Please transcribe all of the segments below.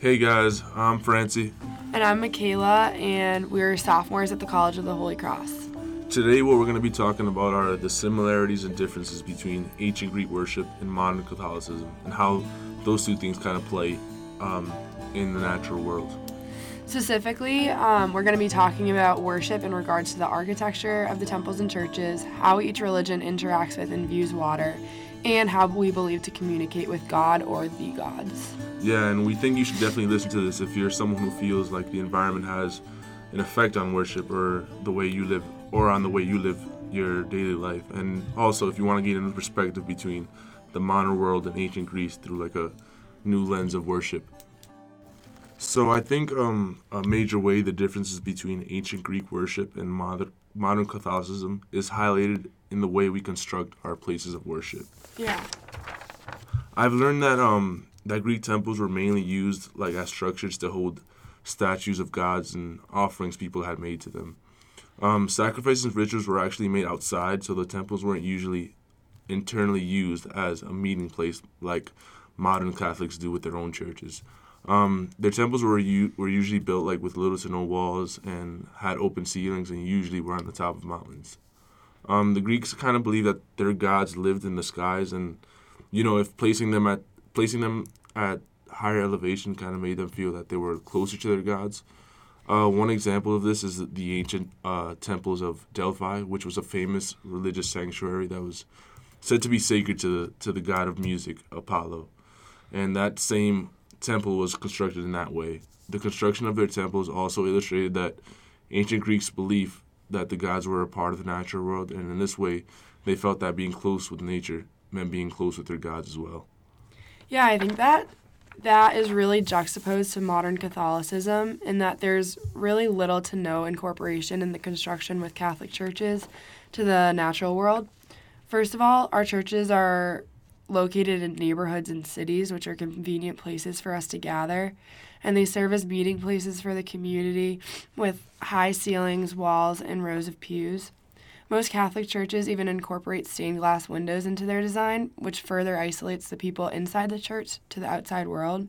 Hey guys, I'm Francie. And I'm Michaela, and we're sophomores at the College of the Holy Cross. Today, what we're going to be talking about are the similarities and differences between ancient Greek worship and modern Catholicism, and how those two things kind of play um, in the natural world. Specifically, um, we're going to be talking about worship in regards to the architecture of the temples and churches, how each religion interacts with and views water, and how we believe to communicate with God or the gods. Yeah, and we think you should definitely listen to this if you're someone who feels like the environment has an effect on worship or the way you live or on the way you live your daily life. And also if you want to gain a perspective between the modern world and ancient Greece through like a new lens of worship. So I think um, a major way the differences between ancient Greek worship and modern modern Catholicism is highlighted in the way we construct our places of worship. Yeah. I've learned that um that Greek temples were mainly used like as structures to hold statues of gods and offerings people had made to them. Um, sacrifices and rituals were actually made outside, so the temples weren't usually internally used as a meeting place like modern Catholics do with their own churches. Um, their temples were u- were usually built like with little to no walls and had open ceilings and usually were on the top of mountains. Um, the Greeks kind of believed that their gods lived in the skies, and you know if placing them at placing them at higher elevation kind of made them feel that they were closer to their gods. Uh, one example of this is the ancient uh, temples of Delphi, which was a famous religious sanctuary that was said to be sacred to the, to the god of music, Apollo. And that same temple was constructed in that way. The construction of their temples also illustrated that ancient Greeks' belief that the gods were a part of the natural world, and in this way, they felt that being close with nature meant being close with their gods as well. Yeah, I think that that is really juxtaposed to modern Catholicism in that there's really little to no incorporation in the construction with Catholic churches to the natural world. First of all, our churches are located in neighborhoods and cities, which are convenient places for us to gather. And they serve as meeting places for the community with high ceilings, walls, and rows of pews. Most Catholic churches even incorporate stained glass windows into their design, which further isolates the people inside the church to the outside world.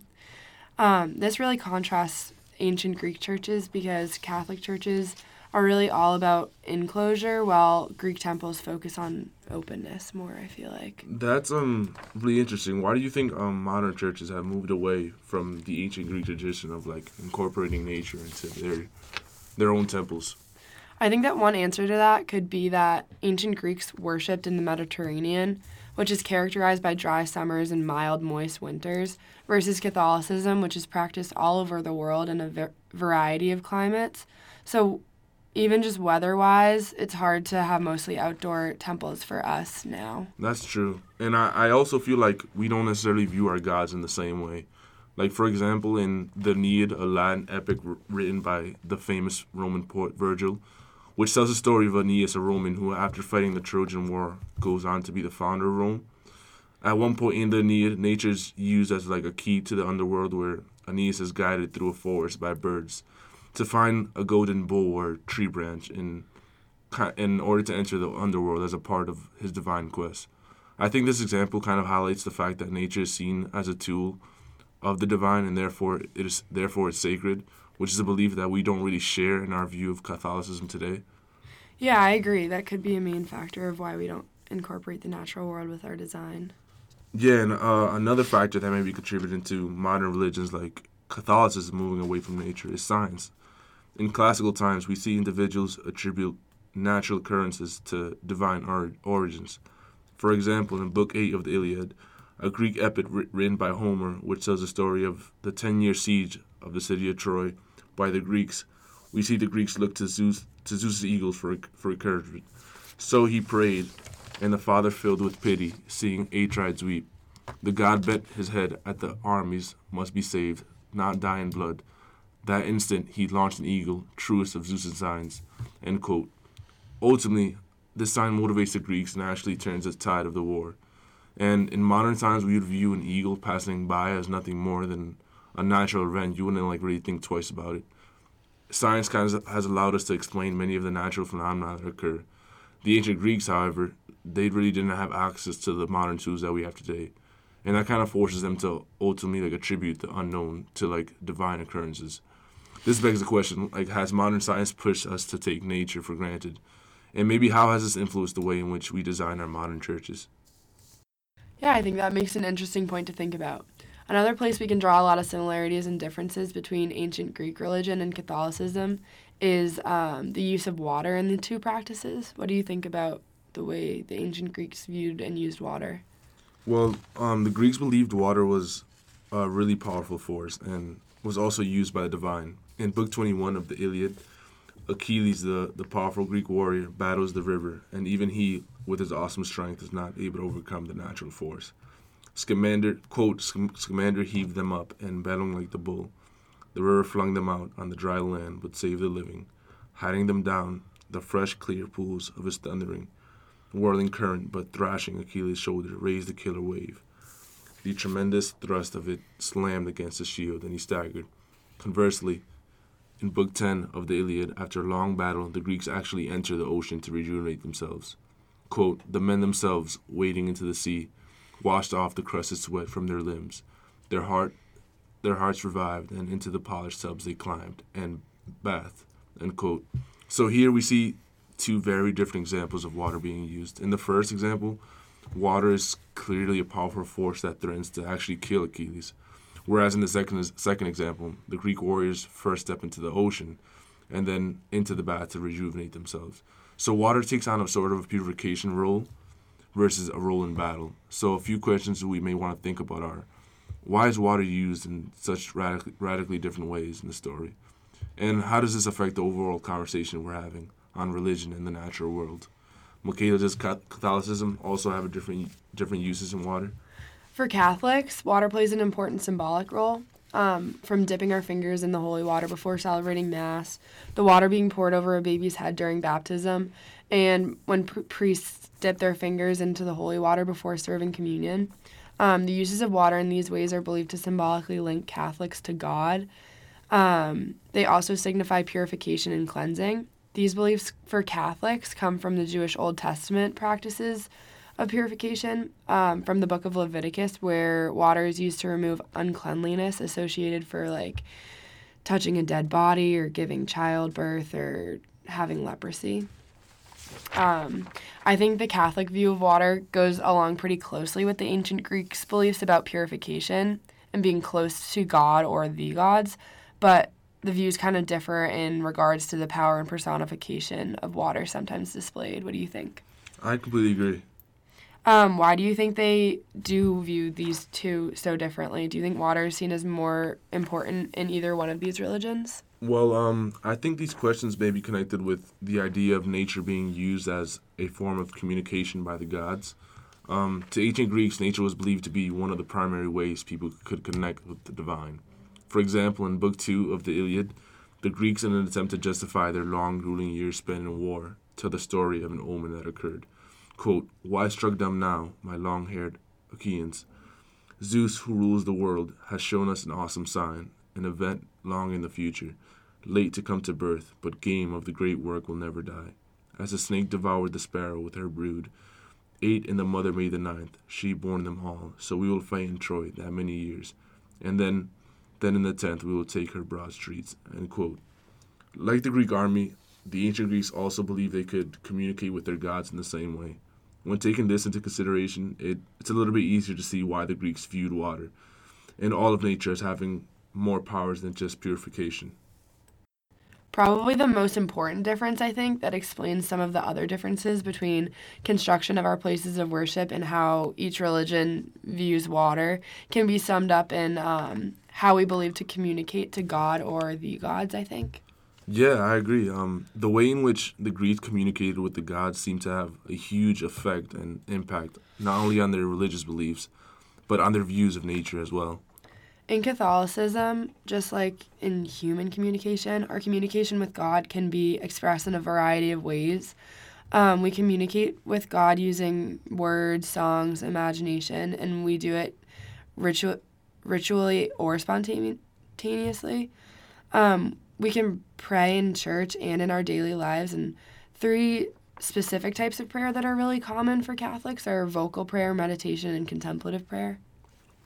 Um, this really contrasts ancient Greek churches because Catholic churches are really all about enclosure, while Greek temples focus on openness more. I feel like that's um really interesting. Why do you think um modern churches have moved away from the ancient Greek tradition of like incorporating nature into their their own temples? I think that one answer to that could be that ancient Greeks worshipped in the Mediterranean, which is characterized by dry summers and mild, moist winters, versus Catholicism, which is practiced all over the world in a variety of climates. So even just weather wise, it's hard to have mostly outdoor temples for us now. That's true. And I, I also feel like we don't necessarily view our gods in the same way. Like, for example, in the Aeneid, a Latin epic r- written by the famous Roman poet Virgil, which tells the story of Aeneas, a Roman who, after fighting the Trojan War, goes on to be the founder of Rome. At one point in the Aeneid, nature is used as like a key to the underworld where Aeneas is guided through a forest by birds to find a golden bowl or tree branch in in order to enter the underworld as a part of his divine quest. I think this example kind of highlights the fact that nature is seen as a tool of the divine and therefore it is therefore it's sacred, which is a belief that we don't really share in our view of Catholicism today. Yeah, I agree. That could be a main factor of why we don't incorporate the natural world with our design. Yeah, and uh, another factor that may be contributing to modern religions like Catholicism moving away from nature is science. In classical times, we see individuals attribute natural occurrences to divine or- origins. For example, in Book 8 of the Iliad, a Greek epic written by Homer, which tells the story of the 10 year siege of the city of Troy by the Greeks, we see the Greeks look to Zeus to Zeus's eagles for, for encouragement. So he prayed, and the father, filled with pity, seeing Atrides weep, the god bent his head at the armies must be saved, not die in blood. That instant, he launched an eagle, truest of Zeus's signs. End quote. Ultimately, this sign motivates the Greeks and actually turns the tide of the war. And in modern times, we would view an eagle passing by as nothing more than a natural event. You wouldn't like really think twice about it. Science kind of has allowed us to explain many of the natural phenomena that occur. The ancient Greeks, however, they really didn't have access to the modern tools that we have today. And that kind of forces them to ultimately like attribute the unknown to like divine occurrences. This begs the question: like, has modern science pushed us to take nature for granted, and maybe how has this influenced the way in which we design our modern churches? Yeah, I think that makes an interesting point to think about. Another place we can draw a lot of similarities and differences between ancient Greek religion and Catholicism is um, the use of water in the two practices. What do you think about the way the ancient Greeks viewed and used water? Well, um, the Greeks believed water was a really powerful force and was also used by the divine. In Book 21 of the Iliad, Achilles, the, the powerful Greek warrior, battles the river, and even he, with his awesome strength, is not able to overcome the natural force. Scamander, quote, Scamander heaved them up, and bellowing like the bull, the river flung them out on the dry land, but saved the living, hiding them down the fresh, clear pools of his thundering whirling current, but thrashing Achilles' shoulder raised the killer wave. The tremendous thrust of it slammed against his shield, and he staggered. Conversely, in Book 10 of the Iliad, after a long battle, the Greeks actually enter the ocean to rejuvenate themselves. Quote, the men themselves, wading into the sea, washed off the crusted sweat from their limbs. Their heart their hearts revived, and into the polished tubs they climbed, and bathed. End quote. So here we see two very different examples of water being used. In the first example, water is clearly a powerful force that threatens to actually kill Achilles. Whereas in the second second example, the Greek warriors first step into the ocean and then into the bath to rejuvenate themselves. So water takes on a sort of a purification role versus a role in battle. So a few questions we may want to think about are why is water used in such radically, radically different ways in the story? And how does this affect the overall conversation we're having? On religion in the natural world. Michaela, does Catholicism also have a different different uses in water? For Catholics, water plays an important symbolic role. Um, from dipping our fingers in the holy water before celebrating Mass, the water being poured over a baby's head during baptism, and when pr- priests dip their fingers into the holy water before serving communion. Um, the uses of water in these ways are believed to symbolically link Catholics to God. Um, they also signify purification and cleansing. These beliefs for Catholics come from the Jewish Old Testament practices of purification um, from the book of Leviticus, where water is used to remove uncleanliness associated for like touching a dead body or giving childbirth or having leprosy. Um, I think the Catholic view of water goes along pretty closely with the ancient Greeks' beliefs about purification and being close to God or the gods, but the views kind of differ in regards to the power and personification of water sometimes displayed. What do you think? I completely agree. Um, why do you think they do view these two so differently? Do you think water is seen as more important in either one of these religions? Well, um, I think these questions may be connected with the idea of nature being used as a form of communication by the gods. Um, to ancient Greeks, nature was believed to be one of the primary ways people could connect with the divine. For example, in Book 2 of the Iliad, the Greeks, in an attempt to justify their long ruling years spent in war, tell the story of an omen that occurred. Quote, Why struck dumb now, my long haired Achaeans? Zeus, who rules the world, has shown us an awesome sign, an event long in the future, late to come to birth, but game of the great work will never die. As the snake devoured the sparrow with her brood, eight and the mother made the ninth, she born them all, so we will fight in Troy that many years. And then then in the tenth we will take her broad streets. End quote. Like the Greek army, the ancient Greeks also believed they could communicate with their gods in the same way. When taking this into consideration, it, it's a little bit easier to see why the Greeks viewed water and all of nature as having more powers than just purification. Probably the most important difference, I think, that explains some of the other differences between construction of our places of worship and how each religion views water can be summed up in um, how we believe to communicate to God or the gods, I think. Yeah, I agree. Um, the way in which the Greeks communicated with the gods seemed to have a huge effect and impact, not only on their religious beliefs, but on their views of nature as well. In Catholicism, just like in human communication, our communication with God can be expressed in a variety of ways. Um, we communicate with God using words, songs, imagination, and we do it ritual, ritually or spontaneously. Um, we can pray in church and in our daily lives, and three specific types of prayer that are really common for Catholics are vocal prayer, meditation, and contemplative prayer.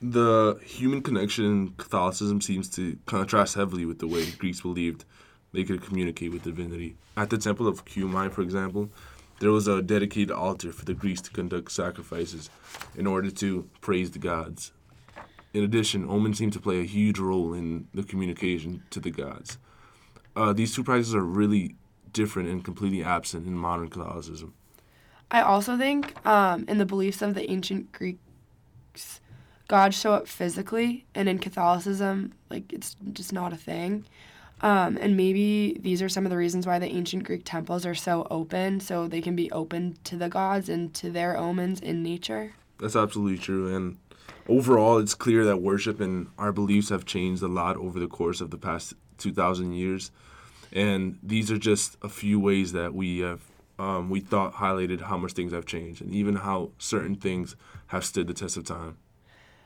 the human connection in Catholicism seems to contrast heavily with the way Greeks believed they could communicate with divinity. At the Temple of Cumae, for example, there was a dedicated altar for the Greeks to conduct sacrifices in order to praise the gods. In addition, omens seem to play a huge role in the communication to the gods. Uh, these two practices are really different and completely absent in modern Catholicism. I also think um, in the beliefs of the ancient Greeks, gods show up physically, and in Catholicism, like it's just not a thing. Um, and maybe these are some of the reasons why the ancient Greek temples are so open, so they can be open to the gods and to their omens in nature. That's absolutely true. And overall, it's clear that worship and our beliefs have changed a lot over the course of the past 2,000 years. And these are just a few ways that we have, um, we thought highlighted how much things have changed and even how certain things have stood the test of time.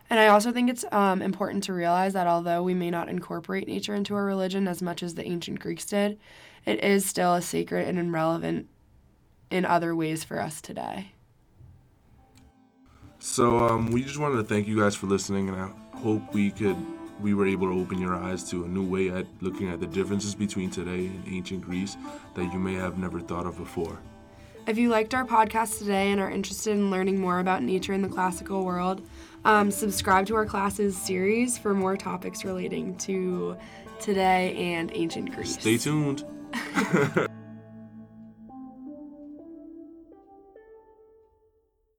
And I also think it's um, important to realize that although we may not incorporate nature into our religion as much as the ancient Greeks did, it is still a sacred and relevant in other ways for us today. So um, we just wanted to thank you guys for listening, and I hope we could we were able to open your eyes to a new way at looking at the differences between today and ancient Greece that you may have never thought of before. If you liked our podcast today and are interested in learning more about nature in the classical world, um, subscribe to our classes series for more topics relating to today and ancient Greece. Stay tuned.